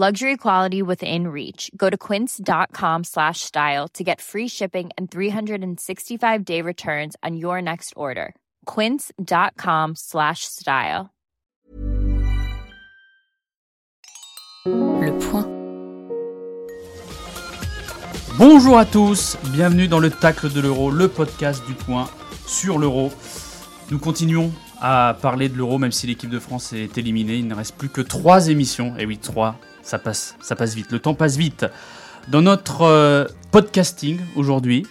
Luxury quality within reach. Go to quince.com slash style to get free shipping and 365-day returns on your next order. quince.com slash style. Le point. Bonjour à tous, bienvenue dans le Tacle de l'Euro, le podcast du point sur l'Euro. Nous continuons à parler de l'Euro, même si l'équipe de France est éliminée. Il ne reste plus que trois émissions. Et oui, trois, ça passe, ça passe vite. Le temps passe vite. Dans notre euh, podcasting aujourd'hui,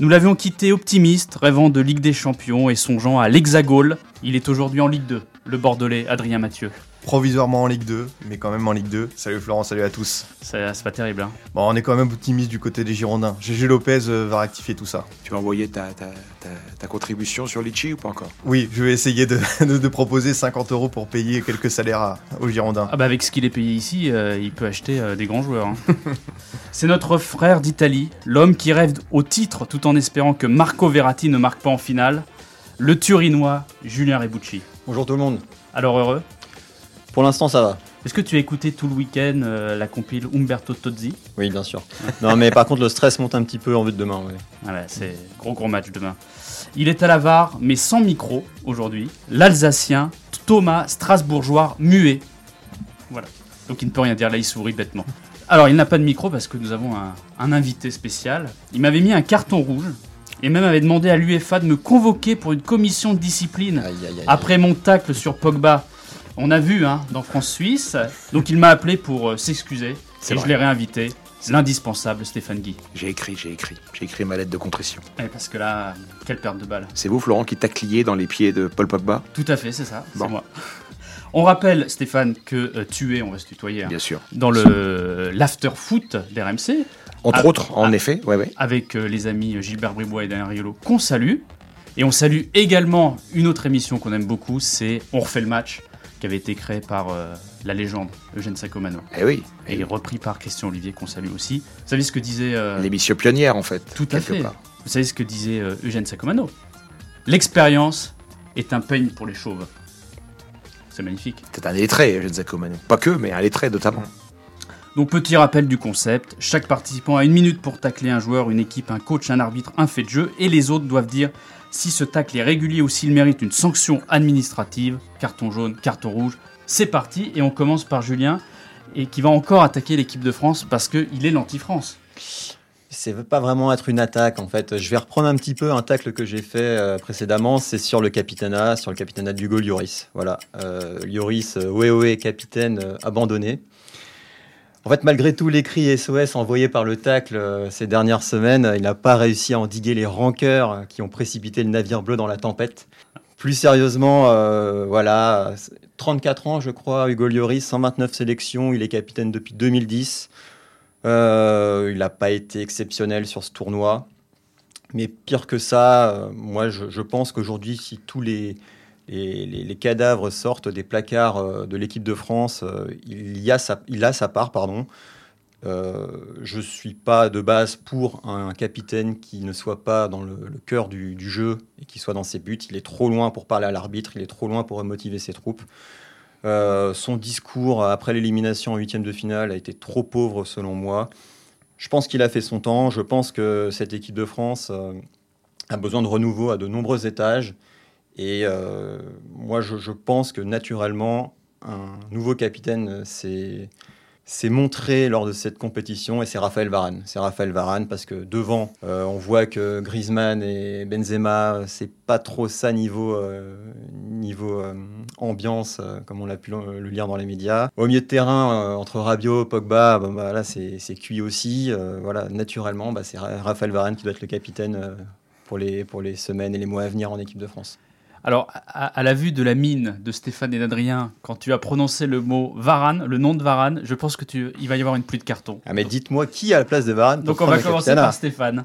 nous l'avions quitté optimiste, rêvant de Ligue des Champions et songeant à l'Hexagone. Il est aujourd'hui en Ligue 2, le Bordelais Adrien Mathieu. Provisoirement en Ligue 2, mais quand même en Ligue 2. Salut Florent, salut à tous. Ça- C'est pas terrible, hein Bon, on est quand même optimiste du côté des Girondins. GG Lopez euh, va rectifier tout ça. Tu vas envoyer ta, ta, ta, ta contribution sur Litchi ou pas encore? Oui, je vais essayer de, de- de proposer 50 euros pour payer quelques salaires à- aux Girondins. Ah bah avec ce qu'il est payé ici, euh, il peut acheter euh, des grands joueurs. hein. C'est notre frère d'Italie, l'homme qui rêve au titre tout en espérant que Marco Verratti ne marque pas en finale, le Turinois Julien Rebucci. Bonjour tout le monde. Alors heureux? Pour l'instant, ça va. Est-ce que tu as écouté tout le week-end euh, la compile Umberto Tozzi Oui, bien sûr. non, mais par contre, le stress monte un petit peu en vue de demain. ouais. Voilà, c'est gros gros match demain. Il est à la VAR, mais sans micro aujourd'hui. L'Alsacien Thomas Strasbourgeois muet. Voilà. Donc il ne peut rien dire, là il sourit bêtement. Alors il n'a pas de micro parce que nous avons un, un invité spécial. Il m'avait mis un carton rouge et même avait demandé à l'UEFA de me convoquer pour une commission de discipline Aïe, aïe, aïe. après mon tacle sur Pogba. On a vu hein, dans France-Suisse. Donc il m'a appelé pour euh, s'excuser C'est et je vrai. l'ai réinvité. L'indispensable Stéphane Guy. J'ai écrit, j'ai écrit. J'ai écrit ma lettre de contrition. Eh, parce que là, quelle perte de balle. C'est vous, Florent, qui tacliez dans les pieds de Paul Pogba Tout à fait, c'est ça, c'est moi. On rappelle, Stéphane, que euh, tu es, on va se tutoyer, hein, Bien sûr. dans le l'after-foot d'RMC, Entre Ah, autres, en ah. effet, ouais, ouais. avec euh, les amis Gilbert Bribois et Daniel Riolo, qu'on salue. Et on salue également une autre émission qu'on aime beaucoup, c'est On refait le match, qui avait été créé par euh, la légende Eugène Sacomano, Eh oui. et repris par Christian Olivier, qu'on salue aussi. Vous savez ce que disait... euh, L'émission pionnière, en fait. Tout à fait. part. Vous savez ce que disait euh, Eugène Sacomano L'expérience est un peigne pour les chauves. C'est magnifique. C'est un lettré, je ne sais comment. Pas que, mais un lettré notamment. Donc petit rappel du concept, chaque participant a une minute pour tacler un joueur, une équipe, un coach, un arbitre, un fait de jeu, et les autres doivent dire si ce tacle est régulier ou s'il mérite une sanction administrative, carton jaune, carton rouge. C'est parti, et on commence par Julien, et qui va encore attaquer l'équipe de France parce qu'il est l'anti-France. Ça veut pas vraiment être une attaque en fait. Je vais reprendre un petit peu un tacle que j'ai fait euh, précédemment. C'est sur le capitanat, sur le capitanat d'Hugo Lloris. Voilà, euh, Lloris, euh, ouais, capitaine euh, abandonné. En fait, malgré tous les cris SOS envoyés par le tacle euh, ces dernières semaines, il n'a pas réussi à endiguer les rancœurs qui ont précipité le navire bleu dans la tempête. Plus sérieusement, euh, voilà, 34 ans, je crois, Hugo Lloris, 129 sélections, il est capitaine depuis 2010. Euh, il n'a pas été exceptionnel sur ce tournoi. Mais pire que ça, moi je, je pense qu'aujourd'hui, si tous les, les, les- cadavres sortent des placards euh, de l'équipe de France, euh, il, y a sa, part. pardon. Euh, je ne suis pas de base pour un capitaine qui ne soit pas dans le, cœur du, jeu et qui soit dans ses buts. Il est trop loin pour parler à l'arbitre, il est trop loin pour motiver ses troupes. Son discours après l'élimination en huitième de finale a été trop pauvre selon moi. Je pense qu'il a fait son temps. Je pense que cette équipe de France a besoin de renouveau à de nombreux étages. Et euh, moi, je, pense que naturellement, un nouveau capitaine euh, s'est s'est montré lors de cette compétition et c'est Raphaël Varane. C'est Raphaël Varane parce que devant, euh, on voit que Griezmann et Benzema, euh, c'est pas trop ça niveau, euh, niveau euh, ambiance, euh, comme on l'a pu le, lire dans les médias. Au milieu de terrain, euh, entre Rabiot, Pogba, bah, là c'est cuit aussi. Euh, voilà, naturellement, bah, c'est Ra- Raphaël Varane qui doit être le capitaine euh, pour, les, pour les semaines et les mois à venir en équipe de France. Alors, à, à la vue de la mine de Stéphane et d'Adrien, quand tu as prononcé le mot Varane, le nom de Varane, je pense que tu, il va y avoir une pluie de cartons. Ah, mais dites-moi qui a la place de Varane Donc on va commencer par Stéphane.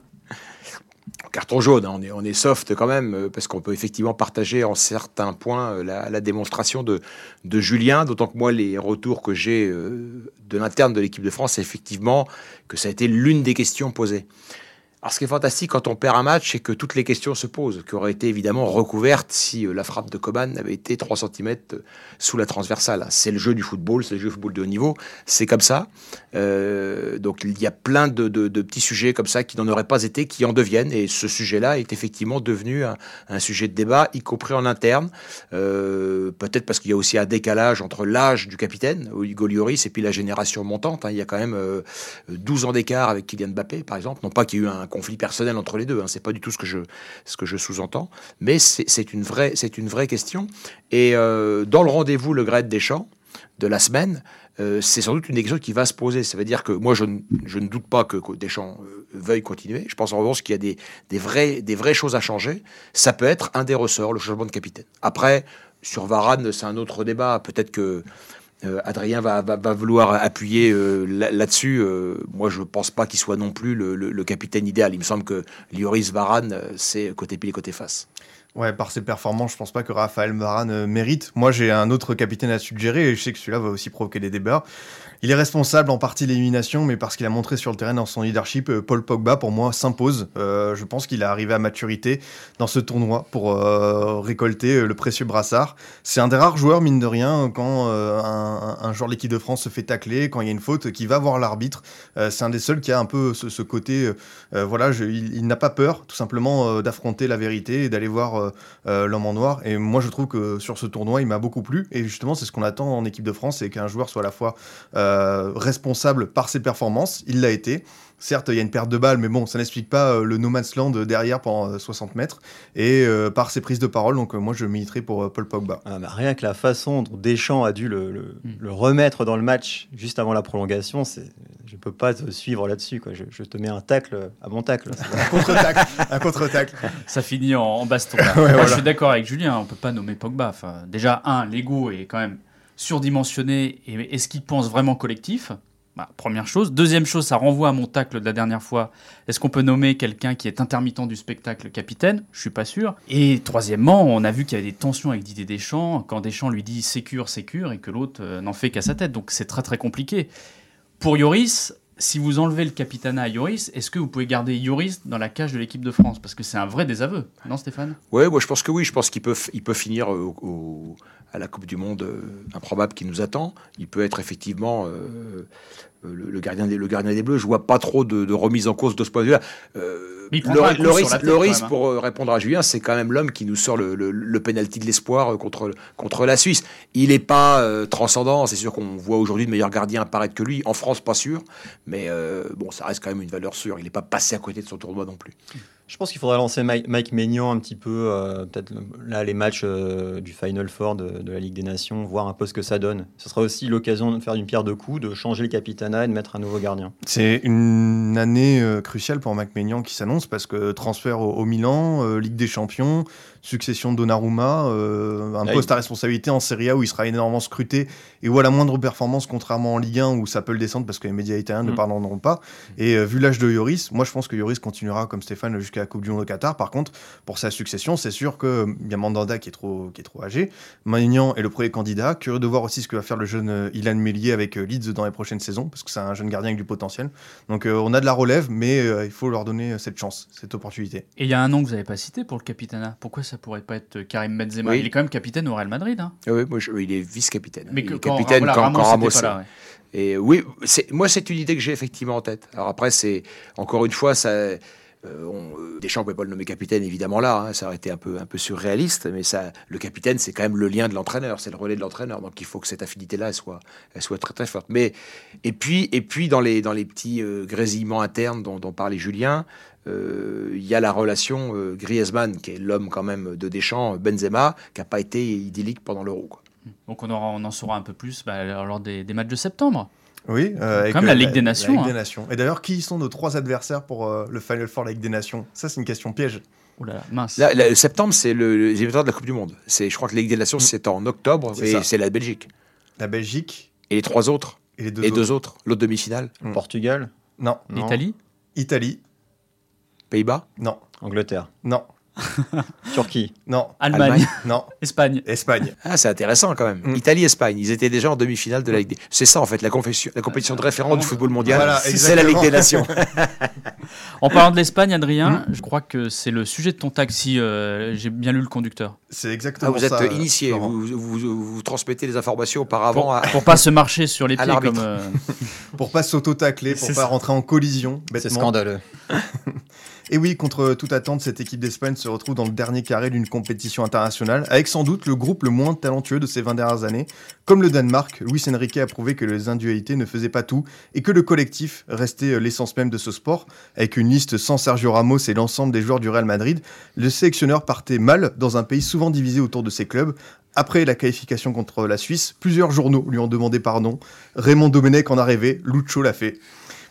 carton jaune, hein, on, est, on est soft quand même, euh, parce qu'on peut effectivement partager en certains points euh, la, la démonstration de, de Julien, d'autant que moi, les retours que j'ai euh, de l'interne de l'équipe de France, c'est effectivement que ça a été l'une des questions posées. Alors, ce qui est fantastique quand on perd un match, c'est que toutes les questions se posent, qui auraient été évidemment recouvertes si euh, la frappe de Coman avait été 3 cm sous la transversale. C'est le jeu du football, c'est le jeu du football de haut niveau, c'est comme ça. Euh, donc il y a plein de, petits sujets comme ça qui n'en auraient pas été, qui en deviennent, et ce sujet-là est effectivement devenu un, sujet de débat, y compris en interne. Euh, Peut-être parce qu'il y a aussi un décalage entre l'âge du capitaine, Hugo Lloris, et puis la génération montante. hein. Il y a quand même euh, 12 ans d'écart avec Kylian Mbappé, par exemple. Non pas qu'il y ait eu un conflit personnel entre les deux, hein. c'est pas du tout ce que je, ce que je sous-entends, mais c'est une, vraie- une vraie question. Et euh, dans le rendez-vous Le Gret Deschamps de la semaine, euh, c'est sans doute une des questions qui va se poser. Ça veut dire que moi, je, ne- je ne doute pas que, que Deschamps euh, veuille continuer. Je pense en revanche qu'il y a des, des, vrais, des vraies choses à changer. Ça peut être un des ressorts, le changement de capitaine. Après, sur Varane, c'est un autre débat. Peut-être que euh, Adrien va, vouloir appuyer euh, là- là-dessus. Euh, moi, je ne pense pas qu'il soit non plus le, capitaine idéal. Il me semble que Lloris Varane, c'est côté pile et côté face. Ouais, par ses performances, je pense pas que Raphaël Varane mérite. Moi, j'ai un autre capitaine à suggérer et je sais que celui-là va aussi provoquer des débats. Il est responsable en partie de l'élimination, mais parce qu'il a montré sur le terrain dans son leadership, euh, Paul Pogba, pour moi, s'impose. Euh, je pense qu'il est arrivé à maturité dans ce tournoi pour euh, récolter le précieux brassard. C'est un des rares joueurs, mine de rien, quand un, joueur de l'équipe de France se fait tacler, quand il y a une faute, qui va voir l'arbitre. C'est un des seuls qui a un peu ce, côté, voilà, il, n'a pas peur, tout simplement, d'affronter la vérité et d'aller voir l'homme en noir. Et moi, je trouve que sur ce tournoi, il m'a beaucoup plu. Et justement, c'est ce qu'on attend en équipe de France, c'est qu'un joueur soit à la fois euh, responsable par ses performances. Il l'a été. Certes, il y a une perte de balle, mais bon, ça n'explique pas euh, le no man's land derrière pendant euh, 60 mètres. Et euh, par ses prises de parole, donc euh, moi, je militerai pour euh, Paul Pogba. Ah, bah, rien que la façon dont Deschamps a dû le, le- Mm. le remettre dans le match juste avant la prolongation, c'est, je peux pas te suivre là-dessus. Quoi. Je, je te mets un tacle à mon tacle. Un contre-tacle, un contre-tacle. Ça finit en, en baston. là. Ouais, Moi, voilà. Je suis d'accord avec Julien, on peut pas nommer Pogba. Enfin, déjà, un, l'ego est quand même surdimensionné. Et est-ce qu'il pense vraiment collectif Bah, Première chose. Deuxième chose, ça renvoie à mon tacle de la dernière fois. Est-ce qu'on peut nommer quelqu'un qui est intermittent du spectacle capitaine? Je suis pas sûr. Et troisièmement, on a vu qu'il y avait des tensions avec Didier Deschamps quand Deschamps lui dit sécure, sécure et que l'autre euh, n'en fait qu'à sa tête. Donc c'est très très compliqué. Pour Yoris, si vous enlevez le capitanat à Yoris, est-ce que vous pouvez garder Yoris dans la cage de l'équipe de France? Parce que c'est un vrai désaveu, non Stéphane? Ouais, moi je pense que oui. Je pense qu'il peut, finir à la Coupe du Monde euh, improbable qui nous attend. Il peut être effectivement euh, le, le gardien des, le gardien des Bleus. Je vois pas trop de, de remise en cause de ce point de vue-là. Euh, tête, quand même, hein. pour euh, répondre à Julien, c'est quand même l'homme qui nous sort le, le, le penalty de l'espoir euh, contre, contre la Suisse. Il n'est pas euh, transcendant. C'est sûr qu'on voit aujourd'hui de meilleurs gardiens apparaître que lui. En France, pas sûr. Mais euh, bon, ça reste quand même une valeur sûre. Il n'est pas passé à côté de son tournoi non plus. Je pense qu'il faudrait lancer Mike, Mike Maignan un petit peu, euh, peut-être là les matchs euh, du Final Four de, de la Ligue des Nations, voir un peu ce que ça donne. Ce sera aussi l'occasion de faire une pierre de coups, de changer le et de mettre un nouveau gardien. C'est une année euh, cruciale pour Mac Maignan qui s'annonce parce que transfert au, au Milan, euh, Ligue des Champions, succession de Donnarumma, euh, un Ah, poste à responsabilité en Serie A où il sera énormément scruté et où à la moindre performance, contrairement en Ligue 1 où ça peut le descendre parce que les médias italiens ne Mm. pardonneront pas. Et euh, vu l'âge de Yoris, moi je pense que Yoris continuera comme Stéphane jusqu'à la Coupe du Monde au Qatar. Par contre, pour sa succession, c'est sûr qu'il y a Mandanda qui est trop, qui est trop âgé. Maignan est le premier candidat. Curieux de voir aussi ce que va faire le jeune euh, Ilan Mélier avec euh, Leeds dans les prochaines saisons parce que c'est un jeune gardien avec du potentiel. Donc euh, on a de la relève, mais euh, il faut leur donner euh, cette chance, cette opportunité. Et il y a un nom que vous n'avez pas cité pour le capitanat. Pourquoi ça pourrait pas être Karim Benzema Oui. Il est quand même capitaine au Real Madrid. Hein. Oui, moi, je- il est vice-capitaine. Mais il est quand, capitaine voilà, quand, Ramos quand Ramos pas là, ouais. Et oui, moi, c'est une idée que j'ai effectivement en tête. Alors après, c'est encore une fois, ça, euh, on- euh, Deschamps ne pouvait pas le nommer capitaine, évidemment là, hein, ça aurait été un peu, un peu surréaliste, mais ça, le capitaine, c'est quand même le lien de l'entraîneur, c'est le relais de l'entraîneur, donc il faut que cette affinité-là, elle soit, elle soit très très forte. Mais et puis, et puis dans les, dans les petits euh, grésillements internes dont, dont parlait Julien. Euh, Il y a la relation euh, Griezmann, qui est l'homme quand même de Deschamps, Benzema, qui n'a pas été idyllique pendant l'Euro. Donc on, aura, on en saura un peu plus bah, lors des, des matchs de septembre. Oui, euh, avec, Comme la euh, Ligue des Nations, Ligue hein. des Nations. Et d'ailleurs, qui sont nos trois adversaires pour euh, le Final Four la Ligue des Nations? Ça, c'est une question piège. Oh là là, mince. Là, là, septembre, c'est le, les éliminatoires de la Coupe du Monde. C'est, je crois que la Ligue des Nations, c'est en octobre, C'est et ça. c'est la Belgique. La Belgique Et les trois autres, et les deux et autres. deux autres, l'autre demi-finale. Mm. Portugal? Non, Non. L'Italie Italie. Pays-Bas Non, Angleterre, non, Turquie, non, Allemagne, Allemagne. non, Espagne. Espagne. Ah, c'est intéressant quand même. Mm. Italie-Espagne, ils étaient déjà en demi-finale de la Ligue des C'est ça en fait, la, compétition- la compétition de référence du football mondial. Voilà, c'est la Ligue des Nations. En parlant de l'Espagne, Adrien, Mm. je crois que c'est le sujet de ton taxi. euh, J'ai bien lu le conducteur. C'est Ah, exactement vous êtes ça. euh, initié, vous, vous, vous- vous transmettez les informations auparavant Pour, à- pour pas se marcher sur les pieds comme. euh, Pour pas s'auto-tacler, pour pas ça. rentrer en collision. c'est scandaleux. Et oui, contre toute attente, cette équipe d'Espagne se retrouve dans le dernier carré d'une compétition internationale, avec sans doute le groupe le moins talentueux de ces 20 dernières années. Comme le Danemark, Luis Enrique a prouvé que les individualités ne faisaient pas tout et que le collectif restait euh, l'essence même de ce sport. Avec une liste sans Sergio Ramos et l'ensemble des joueurs du Real Madrid, le sélectionneur partait mal dans un pays souvent divisé autour de ses clubs. Après la qualification contre la Suisse, plusieurs journaux lui ont demandé pardon. Raymond Domenech en a rêvé, Lucho l'a fait.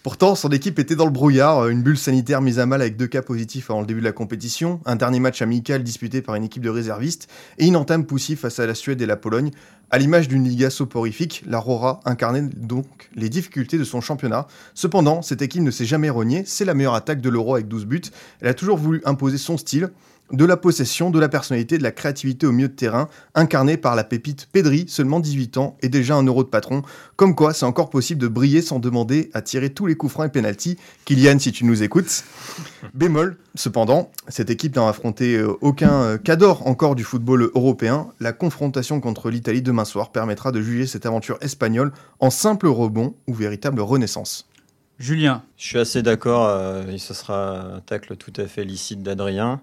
Pourtant, son équipe était dans le brouillard, une bulle sanitaire mise à mal avec deux cas positifs avant le début de la compétition, un dernier match amical disputé par une équipe de réservistes et une entame poussive face à la Suède et la Pologne. À l'image d'une Liga soporifique, la Rora incarnait donc les difficultés de son championnat. Cependant, cette équipe ne s'est jamais reniée, c'est la meilleure attaque de l'Euro avec 12 buts. Elle a toujours voulu imposer son style, de la possession, de la personnalité, de la créativité au milieu de terrain, incarné par la pépite Pedri, seulement 18 ans et déjà un euro de patron. Comme quoi, c'est encore possible de briller sans demander à tirer tous les coups francs et pénalty. Kylian, si tu nous écoutes. Bémol, cependant, cette équipe n'a affronté euh, aucun euh, cador encore du football européen. La confrontation contre l'Italie demain soir permettra de juger cette aventure espagnole en simple rebond ou véritable renaissance. Julien, Je suis assez d'accord, euh, et ce sera un tacle tout à fait licite d'Adrien.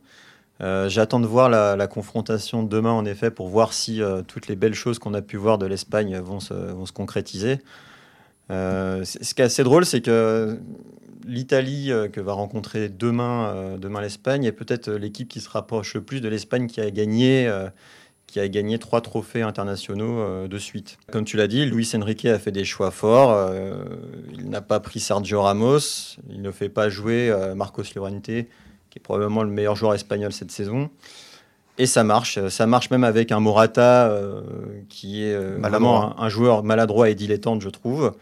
Euh, J'attends de voir la, la confrontation demain, en effet, pour voir si euh, toutes les belles choses qu'on a pu voir de l'Espagne vont se, concrétiser. Euh, ce qui est assez drôle, c'est que l'Italie que va rencontrer demain, l'Espagne est peut-être l'équipe qui se rapproche le plus de l'Espagne qui a gagné. qui a gagné trois trophées internationaux de suite. Comme tu l'as dit, Luis Enrique a fait des choix forts. il n'a pas pris Sergio Ramos. Il ne fait pas jouer Marcos Llorente, qui est probablement le meilleur joueur espagnol cette saison. Et ça marche. Ça marche même avec un Morata euh, qui est euh, Maladroit. vraiment un, un joueur maladroit et dilettante, je trouve.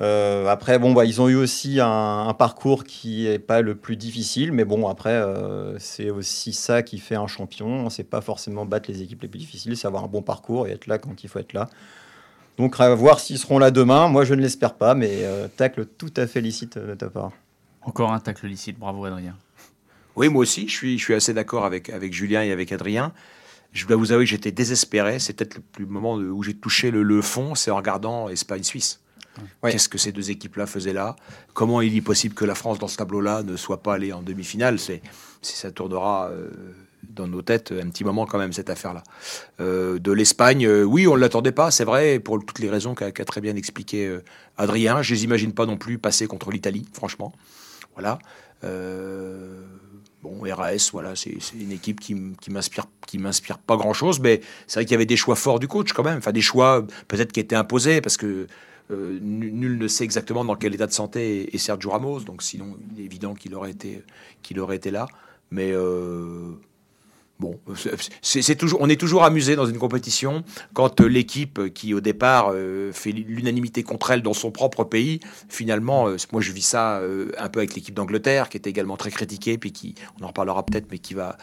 Euh, après, bon, bah, ils ont eu aussi un, un parcours qui est pas le plus difficile, mais bon, après, euh, c'est aussi ça qui fait un champion. C'est pas forcément battre les équipes les plus difficiles, c'est avoir un bon parcours et être là quand il faut être là. Donc, à voir s'ils seront là demain. Moi, je ne l'espère pas, mais euh, tacle tout à fait licite de ta part. encore un tacle licite. Bravo, Adrien. Oui, moi aussi, je suis, je suis assez d'accord avec, avec Julien et avec Adrien. Je dois vous avouer que j'étais désespéré. C'est peut-être le plus moment où j'ai touché le, le fond, c'est en regardant Espagne-Suisse. Ouais. Qu'est-ce que ces deux équipes-là faisaient là? Comment il est possible que la France, dans ce tableau-là, ne soit pas allée en demi-finale? C'est si ça tournera euh, dans nos têtes un petit moment quand même cette affaire-là. Euh, de l'Espagne, euh, oui, on ne l'attendait pas, c'est vrai, pour toutes les raisons qu'a très bien expliqué Adrien. Je les imagine pas non plus passer contre l'Italie, franchement. Voilà. Bon, RAS, voilà, c'est une équipe qui, m'inspire, pas grand chose, mais c'est vrai qu'il y avait des choix forts du coach quand même, enfin des choix peut-être qui étaient imposés parce que euh, nul ne sait exactement dans quel état de santé est, Sergio Ramos, donc sinon il est évident qu'il aurait été, qu'il aurait été là, mais euh, Bon, c'est toujours, on est toujours amusé dans une compétition quand euh, l'équipe qui au départ euh, fait l'unanimité contre elle dans son propre pays, finalement, euh, moi je vis ça un peu avec l'équipe d'Angleterre qui était également très critiquée, puis qui, on en reparlera peut-être, mais qui va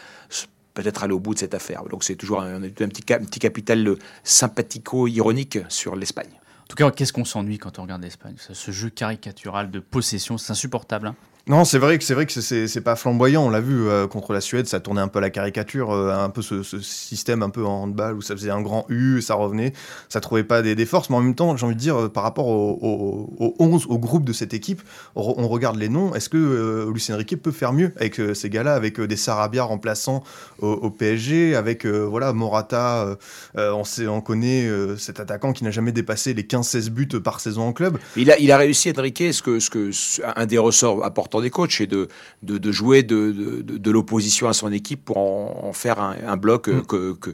peut-être aller au bout de cette affaire. Donc c'est toujours un, petit, capital sympathico-ironique sur l'Espagne. En tout cas, qu'est-ce qu'on s'ennuie quand on regarde l'Espagne? Ce jeu caricatural de possession, c'est insupportable. hein. Non, c'est vrai que c'est vrai que c'est- pas flamboyant. On l'a vu euh, contre la Suède, ça tournait un peu à la caricature, euh, un peu ce, système un peu en handball où ça faisait un grand U, ça revenait, ça trouvait pas des, des forces. Mais en même temps, j'ai envie de dire, euh, par rapport au, au, au 11, au groupe de cette équipe, on, re- on regarde les noms. Est-ce que Lucien Riquet peut faire mieux avec ces gars-là, avec des Sarabia remplaçants au, PSG, avec voilà Morata, on, sait, on connaît cet attaquant qui n'a jamais dépassé les 15-16 buts par saison en club. Il a, il a réussi, Enrique, ce que, ce que, un des ressorts des coachs, c'est de, de, de jouer de, de, l'opposition à son équipe pour en, en faire un, un bloc euh, Mm. que- que-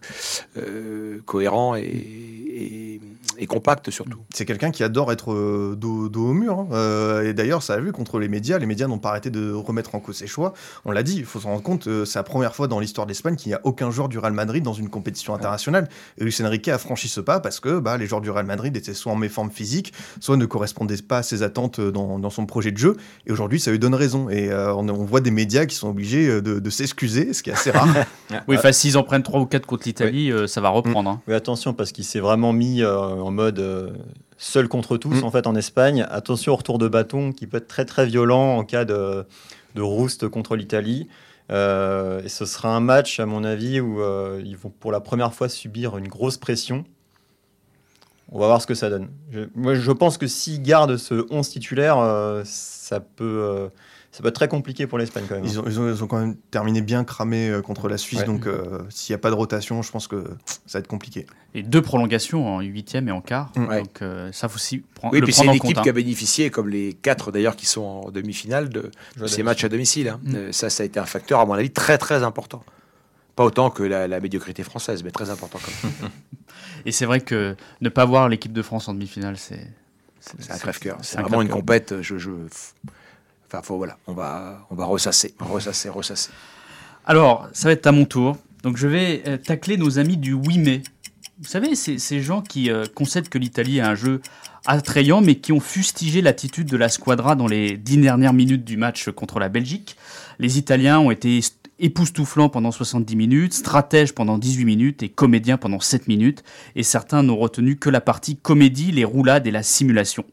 euh, cohérent et, et, et compacte surtout. C'est quelqu'un qui adore être euh, dos, dos au mur. hein. Euh, et d'ailleurs, ça a vu contre les médias. Les médias n'ont pas arrêté de remettre en cause ses choix. On l'a dit, il faut s'en rendre compte, euh, c'est la première fois dans l'histoire d'Espagne qu'il n'y a aucun joueur du Real Madrid dans une compétition internationale. Et Luis Enrique a franchi ce pas parce que bah, les joueurs du Real Madrid étaient soit en méforme physique, soit ne correspondaient pas à ses attentes dans, dans son projet de jeu. Et aujourd'hui, ça lui donne raison. Et euh, on, on voit des médias qui sont obligés de, de s'excuser, ce qui est assez rare. Oui, enfin, s'ils en prennent 3 ou 4 contre l'Italie, euh, ça va reprendre. hein. Oui, attention, parce qu'il s'est vraiment mis euh, en mode euh, seul contre tous, Mm. en fait, en Espagne. Attention au retour de bâton qui peut être très très violent en cas de, de rouste contre l'Italie. Euh, et ce sera un match, à mon avis, où euh, ils vont pour la première fois subir une grosse pression. On va voir ce que ça donne. Je, moi, je pense que s'ils gardent ce 11 titulaire, euh, ça, peut, ça peut être très compliqué pour l'Espagne quand même. Ils ont, ils, ont, ils ont quand même terminé bien cramés euh, contre la Suisse. Ouais. Donc, euh, s'il n'y a pas de rotation, je pense que ça va être compliqué. Et deux prolongations en huitième et en quart. Mm. Ouais. Donc euh, ça faut aussi prendre, Oui, le puis c'est prendre une en compte. équipe hein. qui a bénéficié, comme les quatre d'ailleurs qui sont en demi-finale, de, de ces matchs à domicile. hein. Mm. Euh, Ça, ça a été un facteur, à mon avis, très très important. Pas autant que la, la médiocrité française, mais très important quand même. Et c'est vrai que ne pas voir l'équipe de France en demi-finale, c'est C'est un crève-cœur. C'est vraiment une compète. Je, je... Enfin, faut, voilà, on va, on va ressasser, ressasser, ressasser. Alors, ça va être à mon tour. Donc, je vais euh, tacler nos amis du 8 mai. Vous savez, ces gens qui euh, concèdent que l'Italie a un jeu attrayant, mais qui ont fustigé l'attitude de la squadra dans les dix dernières minutes du match contre la Belgique. Les Italiens ont été est- époustouflants pendant 70 minutes, stratèges pendant 18 minutes et comédiens pendant 7 minutes. Et certains n'ont retenu que la partie comédie, les roulades et la simulation.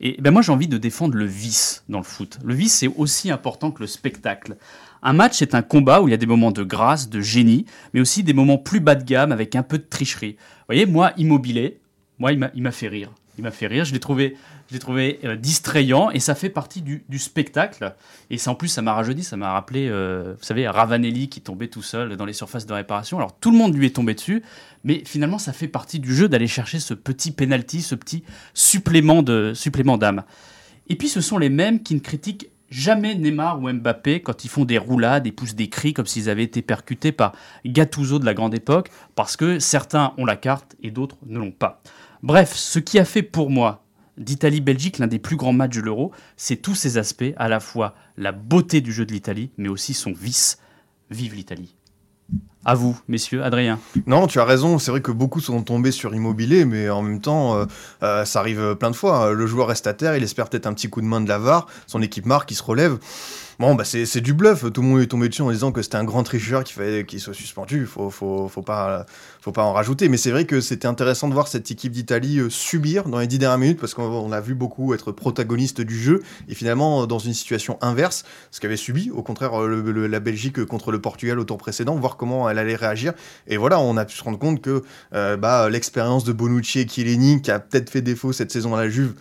Et ben moi, j'ai envie de défendre le vice dans le foot. Le vice, c'est aussi important que le spectacle. Un match, c'est un combat où il y a des moments de grâce, de génie, mais aussi des moments plus bas de gamme avec un peu de tricherie. Vous voyez, moi, Immobilier, moi, il m'a fait rire. Il m'a fait rire, je l'ai trouvé, je trouvé euh, distrayant et ça fait partie du, du spectacle. Et ça, en plus, ça m'a rajeuni, ça m'a rappelé, euh, vous savez, Ravanelli qui tombait tout seul dans les surfaces de réparation. Alors tout le monde lui est tombé dessus, mais finalement, ça fait partie du jeu d'aller chercher ce petit penalty, ce petit supplément de supplément d'âme. Et puis, ce sont les mêmes qui ne critiquent jamais Neymar ou Mbappé quand ils font des roulades et poussent des cris comme s'ils avaient été percutés par Gattuso de la grande époque, parce que certains ont la carte et d'autres ne l'ont pas. Bref, ce qui a fait pour moi d'Italie-Belgique l'un des plus grands matchs de l'Euro, c'est tous ces aspects, à la fois la beauté du jeu de l'Italie, mais aussi son vice. Vive l'Italie. À vous, messieurs, Adrien. Non, tu as raison. C'est vrai que beaucoup sont tombés sur Immobilier, mais en même temps, euh, euh, ça arrive plein de fois. Le joueur reste à terre, il espère peut-être un petit coup de main de la VAR. Son équipe marque, il se relève. Bon, bah c'est du bluff. Tout le monde est tombé dessus en disant que c'était un grand tricheur qu'il fallait qu'il soit suspendu. Faut, faut, faut pas, faut pas en rajouter. Mais c'est vrai que c'était intéressant de voir cette équipe d'Italie euh, subir dans les dix dernières minutes parce qu'on on a vu beaucoup être protagoniste du jeu et finalement euh, dans une situation inverse, ce qu'avait subi au contraire euh, la Belgique contre le Portugal au tour précédent, voir comment elle allait réagir. Et voilà, on a pu se rendre compte que bah, l'expérience de Bonucci et Chiellini qui a peut-être fait défaut cette saison à la Juve.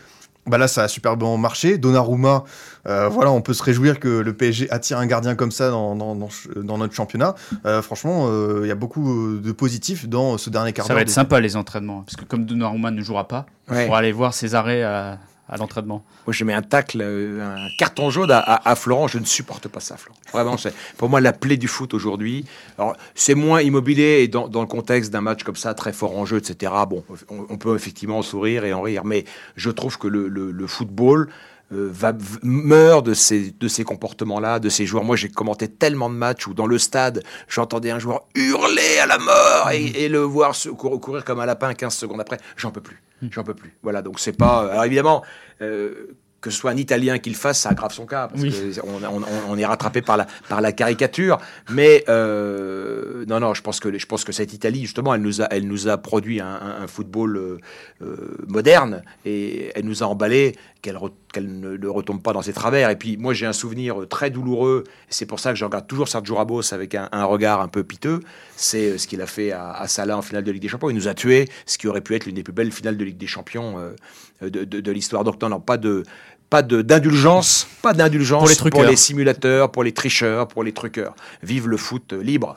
Bah là, ça a superbement marché. Donnarumma, euh, voilà, on peut se réjouir que le PSG attire un gardien comme ça dans, dans, dans, dans notre championnat. Euh, franchement, euh, il y a beaucoup de positifs dans ce dernier quart Ça d'heure. va être des- sympa les entraînements, parce que comme Donnarumma ne jouera pas, Ouais. pour aller voir ses arrêts à, à l'entraînement. Moi, je mets un tacle, euh, un carton jaune à, à- Florent. Je ne supporte pas ça, Florent. Vraiment, c'est pour moi la plaie du foot aujourd'hui. Alors, c'est moins immobilier et dans, le contexte d'un match comme ça, très fort en jeu, etc. Bon, on, peut effectivement sourire et en rire, mais je trouve que le, football euh, va, meurt de ces, de ces comportements-là, de ces joueurs. Moi, j'ai commenté tellement de matchs où dans le stade, j'entendais un joueur hurler à la mort et, le voir se cour- courir comme un lapin 15 secondes après. J'en peux plus. J'en peux plus. Voilà, donc c'est pas. Alors évidemment, euh, que ce soit un Italien qui le fasse, ça aggrave son cas, parce Oui. qu'on on, est rattrapé par la, par la caricature. Mais euh, non, non, je pense que je pense que cette Italie, justement, elle nous a, elle nous a produit un, un- un football euh, euh, moderne et elle nous a emballé qu'elle re- qu'elle ne, ne retombe pas dans ses travers. Et puis moi, j'ai un souvenir très douloureux. C'est pour ça que je regarde toujours Sergio Ramos avec un, un regard un peu piteux. C'est euh, ce qu'il a fait à, à Salah en finale de Ligue des Champions. Il nous a tué, ce qui aurait pu être l'une des plus belles finales de Ligue des Champions euh, de, de- de l'histoire. Donc non, non, pas de pas d'indulgence, pas d'indulgence Pour les truqueurs. simulateurs, pour les tricheurs, pour les truqueurs. Vive le foot euh, libre.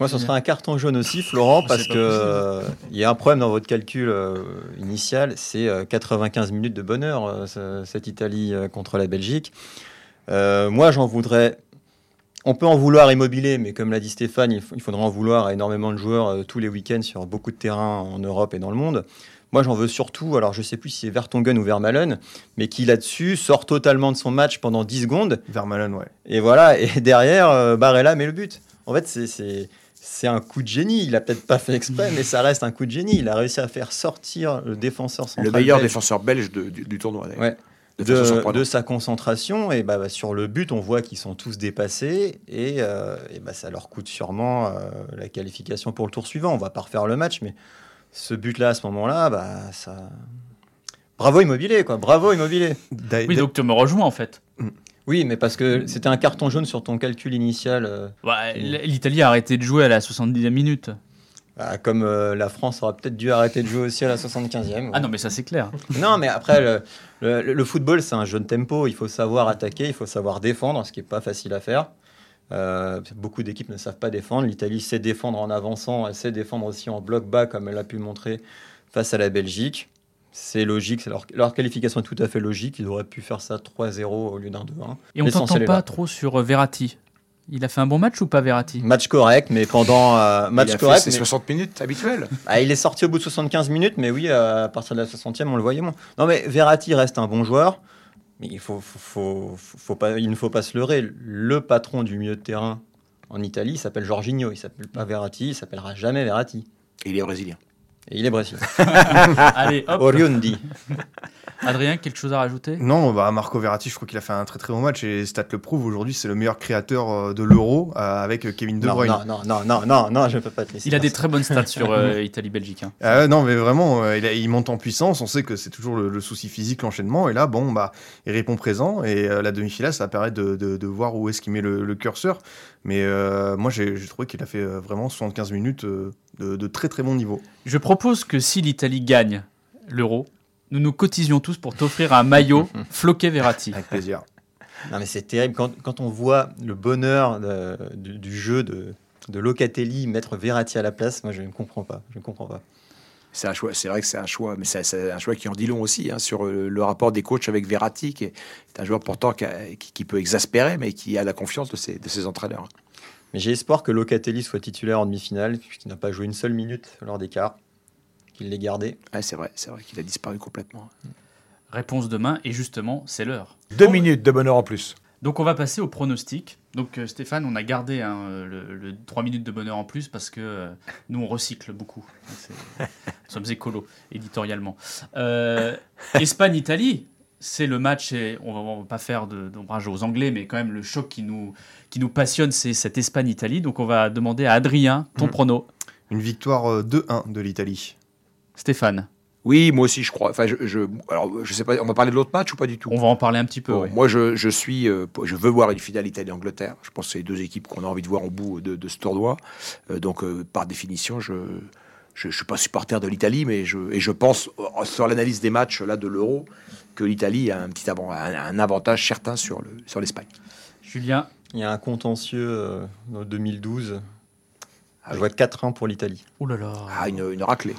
Moi, ce sera un carton jaune aussi, Florent, parce que euh, il y a un problème dans votre calcul euh, initial, c'est euh, 95 minutes de bonheur, euh, ce- cette Italie euh, contre la Belgique. Euh, moi, j'en voudrais on peut en vouloir immobilier, mais comme l'a dit Stéphane, il, il faudra en vouloir à énormément de joueurs euh, tous les week-ends sur beaucoup de terrains en Europe et dans le monde. Moi, j'en veux surtout, alors je sais plus si c'est Vertonghen ou Vermalen, mais qui là-dessus sort totalement de son match pendant 10 secondes. Vermaelen, ouais. Et voilà, et derrière, euh, Barella met le but. En fait, c'est- c'est un coup de génie. Il a peut-être pas fait exprès, mais ça reste un coup de génie. Il a réussi à faire sortir le défenseur central Le meilleur belge défenseur belge de- du, du tournoi. Ouais. De sa concentration. Et bah, bah, sur le but, on voit qu'ils sont tous dépassés. Et, euh, et bah, ça leur coûte sûrement euh, la qualification pour le tour suivant. On va pas refaire le match, mais ce but-là, à ce moment-là, bah, ça. Bravo Immobilier, quoi. Bravo Immobilier. Oui, donc tu me rejoins en fait. Oui, mais parce que c'était un carton jaune sur ton calcul initial. euh, L'Italie a arrêté de jouer à la 70e minute. bah, comme euh, la France aura peut-être dû arrêter de jouer aussi à la 75e. Ah non, mais ça c'est clair. Non, mais après, le, le- le football, c'est un jeune tempo. Il faut savoir attaquer, il faut savoir défendre, ce qui n'est pas facile à faire. Euh, beaucoup d'équipes ne savent pas défendre. L'Italie sait défendre en avançant, elle sait défendre aussi en bloc bas, comme elle a pu le montrer face à la Belgique. C'est logique, c'est leur, leur qualification est tout à fait logique. Ils auraient pu faire ça 3-0 au lieu d'un 2-1. Et on t'entend pas trop sur euh, Verratti. Il a fait un bon match ou pas Verratti? Match correct, mais pendant. euh, match il a correct. fait ses mais- 60 minutes habituelles. Ah, il est sorti au bout de 75 minutes, mais oui, à partir de la 60e, on le voyait moins. Non, mais Verratti reste un bon joueur, mais il, faut, faut, faut- faut- faut pas, il ne faut pas se leurrer. Le patron du milieu de terrain en Italie, s'appelle Jorginho, il s'appelle pas Verratti, il s'appellera jamais Verratti. Et il est brésilien. Et il est brésilien. Allez, hop. Oriundi. Adrien, quelque chose à rajouter? Non, bah Marco Verratti, je crois qu'il a fait un très très bon match et Stat le prouve. Aujourd'hui, c'est le meilleur créateur euh, de l'Euro euh, avec euh, Kevin De Non, Bruyne. non, non, non, non, non, non, je ne peux pas te laisser Il a des ça. très bonnes stats sur euh, Italie-Belgique. hein. Ah non, mais vraiment, euh, il, a- il monte en puissance. On sait que c'est toujours le, le souci physique, l'enchaînement. Et là, bon, bah, il répond présent. Et euh, la demi-finale, ça va permettre de, de- de voir où est-ce qu'il met le, le curseur. Mais euh, moi, j'ai trouvé qu'il a fait euh, vraiment 75 minutes euh, de, de très très bon niveau. Je propose que si l'Italie gagne l'Euro, nous nous cotisions tous pour t'offrir un maillot floqué Verratti. Avec plaisir. Non, mais c'est terrible quand, quand on voit le bonheur de- du, du jeu de, de Locatelli mettre Verratti à la place. Moi, je ne comprends pas. Je ne comprends pas. C'est un choix. C'est vrai que c'est un choix, mais c'est- un choix qui en dit long aussi hein, sur euh, le rapport des coachs avec Verratti, qui est un joueur pourtant qui, a- qui- qui peut exaspérer, mais qui a la confiance de ses, de ses entraîneurs. Mais j'ai espoir que Locatelli soit titulaire en demi-finale, puisqu'il n'a pas joué une seule minute lors des quarts, qu'il l'ait gardé. Ouais, c'est vrai, c'est vrai qu'il a disparu complètement. Réponse demain, et justement, c'est l'heure. Deux minutes de bonheur en plus. Donc on va passer au pronostic. Donc euh, Stéphane, on a gardé hein, euh, le, le 3 minutes de bonheur en plus parce que euh, nous on recycle beaucoup. Nous sommes écolos éditorialement. Euh, Espagne-Italie, c'est le match, et on va, on va pas faire de- d'ombrage aux Anglais, mais quand même le choc qui nous, qui nous passionne, c'est cette Espagne-Italie. Donc on va demander à Adrien ton Mhm. prono. Une victoire euh, 2-1 de l'Italie. Stéphane, Oui, moi aussi, je crois. Enfin, je, je- alors, je sais pas. On va parler de l'autre match ou pas du tout? On va en parler un petit peu. Bon, ouais. Moi, je, je suis, euh, je veux voir une finale Italie-Angleterre. Je pense que c'est les deux équipes qu'on a envie de voir au bout de, de ce tournoi. Euh, donc, euh, par définition, je je, je suis pas supporter de l'Italie, mais je et je pense euh, sur l'analyse des matchs là de l'Euro que l'Italie a un petit avant, un, un avantage certain sur le sur l'Espagne. Julien, Il y a un contentieux euh, en 2012. Ah je oui. vois 4-1 pour l'Italie. oh là là, Ah, une, une raclée.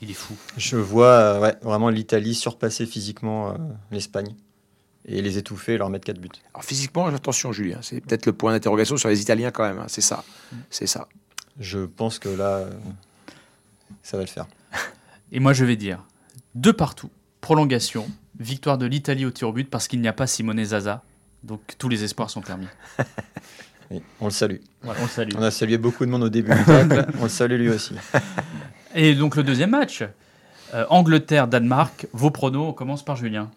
Il est fou. Je vois euh, ouais, vraiment l'Italie surpasser physiquement euh, l'Espagne et les étouffer et leur mettre 4 buts. Alors physiquement, attention, Julien, c'est peut-être le point d'interrogation sur les Italiens quand même. hein, c'est ça, c'est ça. Je pense que là, euh, ça va le faire. Et moi, je vais dire deux partout, prolongation, victoire de l'Italie au tir au but parce qu'il n'y a pas Simone Zaza. Donc tous les espoirs sont permis. Oui, on le salue. On le salue. On a salué beaucoup de monde au début du on le salue lui aussi. Et donc le deuxième match, euh, Angleterre-Danemark. Vos pronos, on commence par Julien.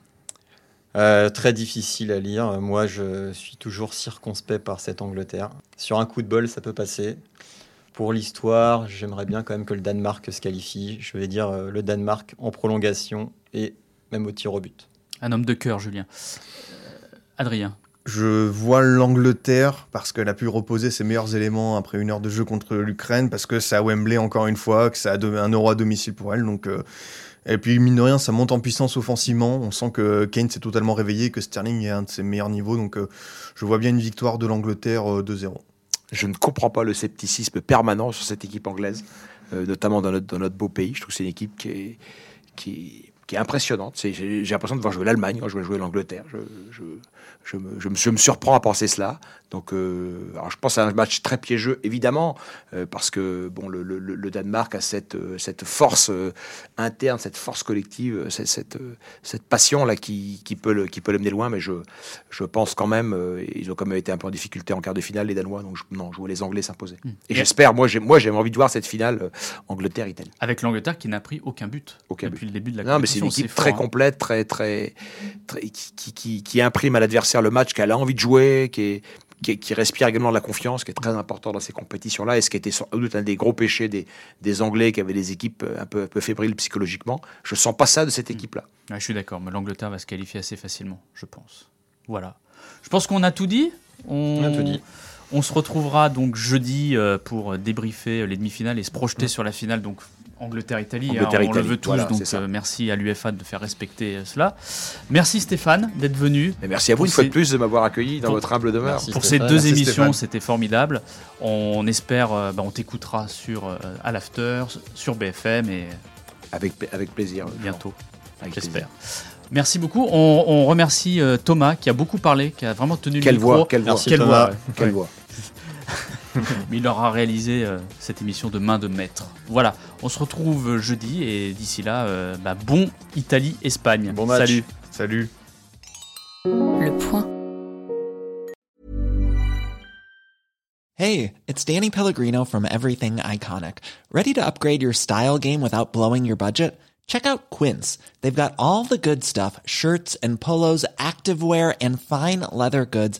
Euh, très difficile à lire. Moi, je suis toujours circonspect par cette Angleterre. Sur un coup de bol, ça peut passer. Pour l'histoire, j'aimerais bien quand même que le Danemark se qualifie. Je vais dire euh, le Danemark en prolongation et même au tir au but. Un homme de cœur, Julien. Adrien. Je vois l'Angleterre parce qu'elle a pu reposer ses meilleurs éléments après une heure de jeu contre l'Ukraine, parce que c'est à Wembley encore une fois, que à do- un euro à domicile pour elle. Donc, euh, et puis, mine de rien, ça monte en puissance offensivement. On sent que Kane s'est totalement réveillé, que Sterling est à un de ses meilleurs niveaux. Donc, euh, je vois bien une victoire de l'Angleterre euh, 2-0. Je ne comprends pas le scepticisme permanent sur cette équipe anglaise, euh, notamment dans notre, dans notre beau pays. Je trouve que c'est une équipe qui est, qui, qui est impressionnante. J'ai l'impression de voir jouer l'Allemagne quand je vais jouer l'Angleterre. Je, je, je, me, je, me, surprends à penser cela. Donc, euh, alors je pense à un match très piégeux, évidemment, euh, parce que bon, le, le, le Danemark a cette, euh, cette force euh, interne, cette force collective, cette, cette, cette passion là qui, qui peut le, qui peut l'amener loin. Mais je, je pense quand même, ils ont quand même été un peu en difficulté en quart de finale les Danois. Donc non, je vois les Anglais s'imposer. Et j'espère, moi, j'ai, moi, j'ai envie de voir cette finale Angleterre-Italie. Avec l'Angleterre qui n'a pris aucun but Aucun depuis le début de la Non, mais une compétition. équipe fort, très hein. complète, très, très, très- qui, qui, qui, qui imprime à l'adversaire le match, qu'elle a envie de jouer, qui, est, qui, est- qui respire également de la confiance, qui est très important dans ces compétitions-là, et ce qui était sans doute un des gros péchés des, des Anglais qui avaient des équipes un peu, un peu fébriles psychologiquement. Je sens pas ça de cette équipe-là. Ouais, je suis d'accord, mais l'Angleterre va se qualifier assez facilement, je pense. Voilà. Je pense qu'on a tout dit. On... On a tout dit. On se retrouvera donc jeudi euh, pour débriefer les demi-finales et se projeter sur la finale. Donc Angleterre-Italie, hein, on le veut tous. voilà, donc euh, merci à l'UFA de faire respecter euh, cela. Merci Stéphane d'être venu. Merci à vous une fois de plus de m'avoir accueilli dans pour- votre humble demeure. Merci. Pour ces deux Merci, émissions, c'était formidable. On espère, euh, bah, on t'écoutera sur euh, à l'after, sur BFM et Avec, avec plaisir. bientôt. J'espère. Merci beaucoup. On, on remercie euh, Thomas qui a beaucoup parlé, qui a vraiment tenu Quelle le micro. voix, quelle voix, Merci Quelle Thomas. voix, ouais. quelle Ouais. voix. Mais il aura réalisé euh, cette émission de main de maître. Voilà, on se retrouve jeudi et d'ici là, euh, bah, bon Italie-Espagne. Bon match. Salut. Salut. Le point. Hey, it's Danny Pellegrino from Everything Iconic. Ready to upgrade your style game without blowing your budget? Check out Quince. They've got all the good stuff shirts and polos, activewear, and fine leather goods,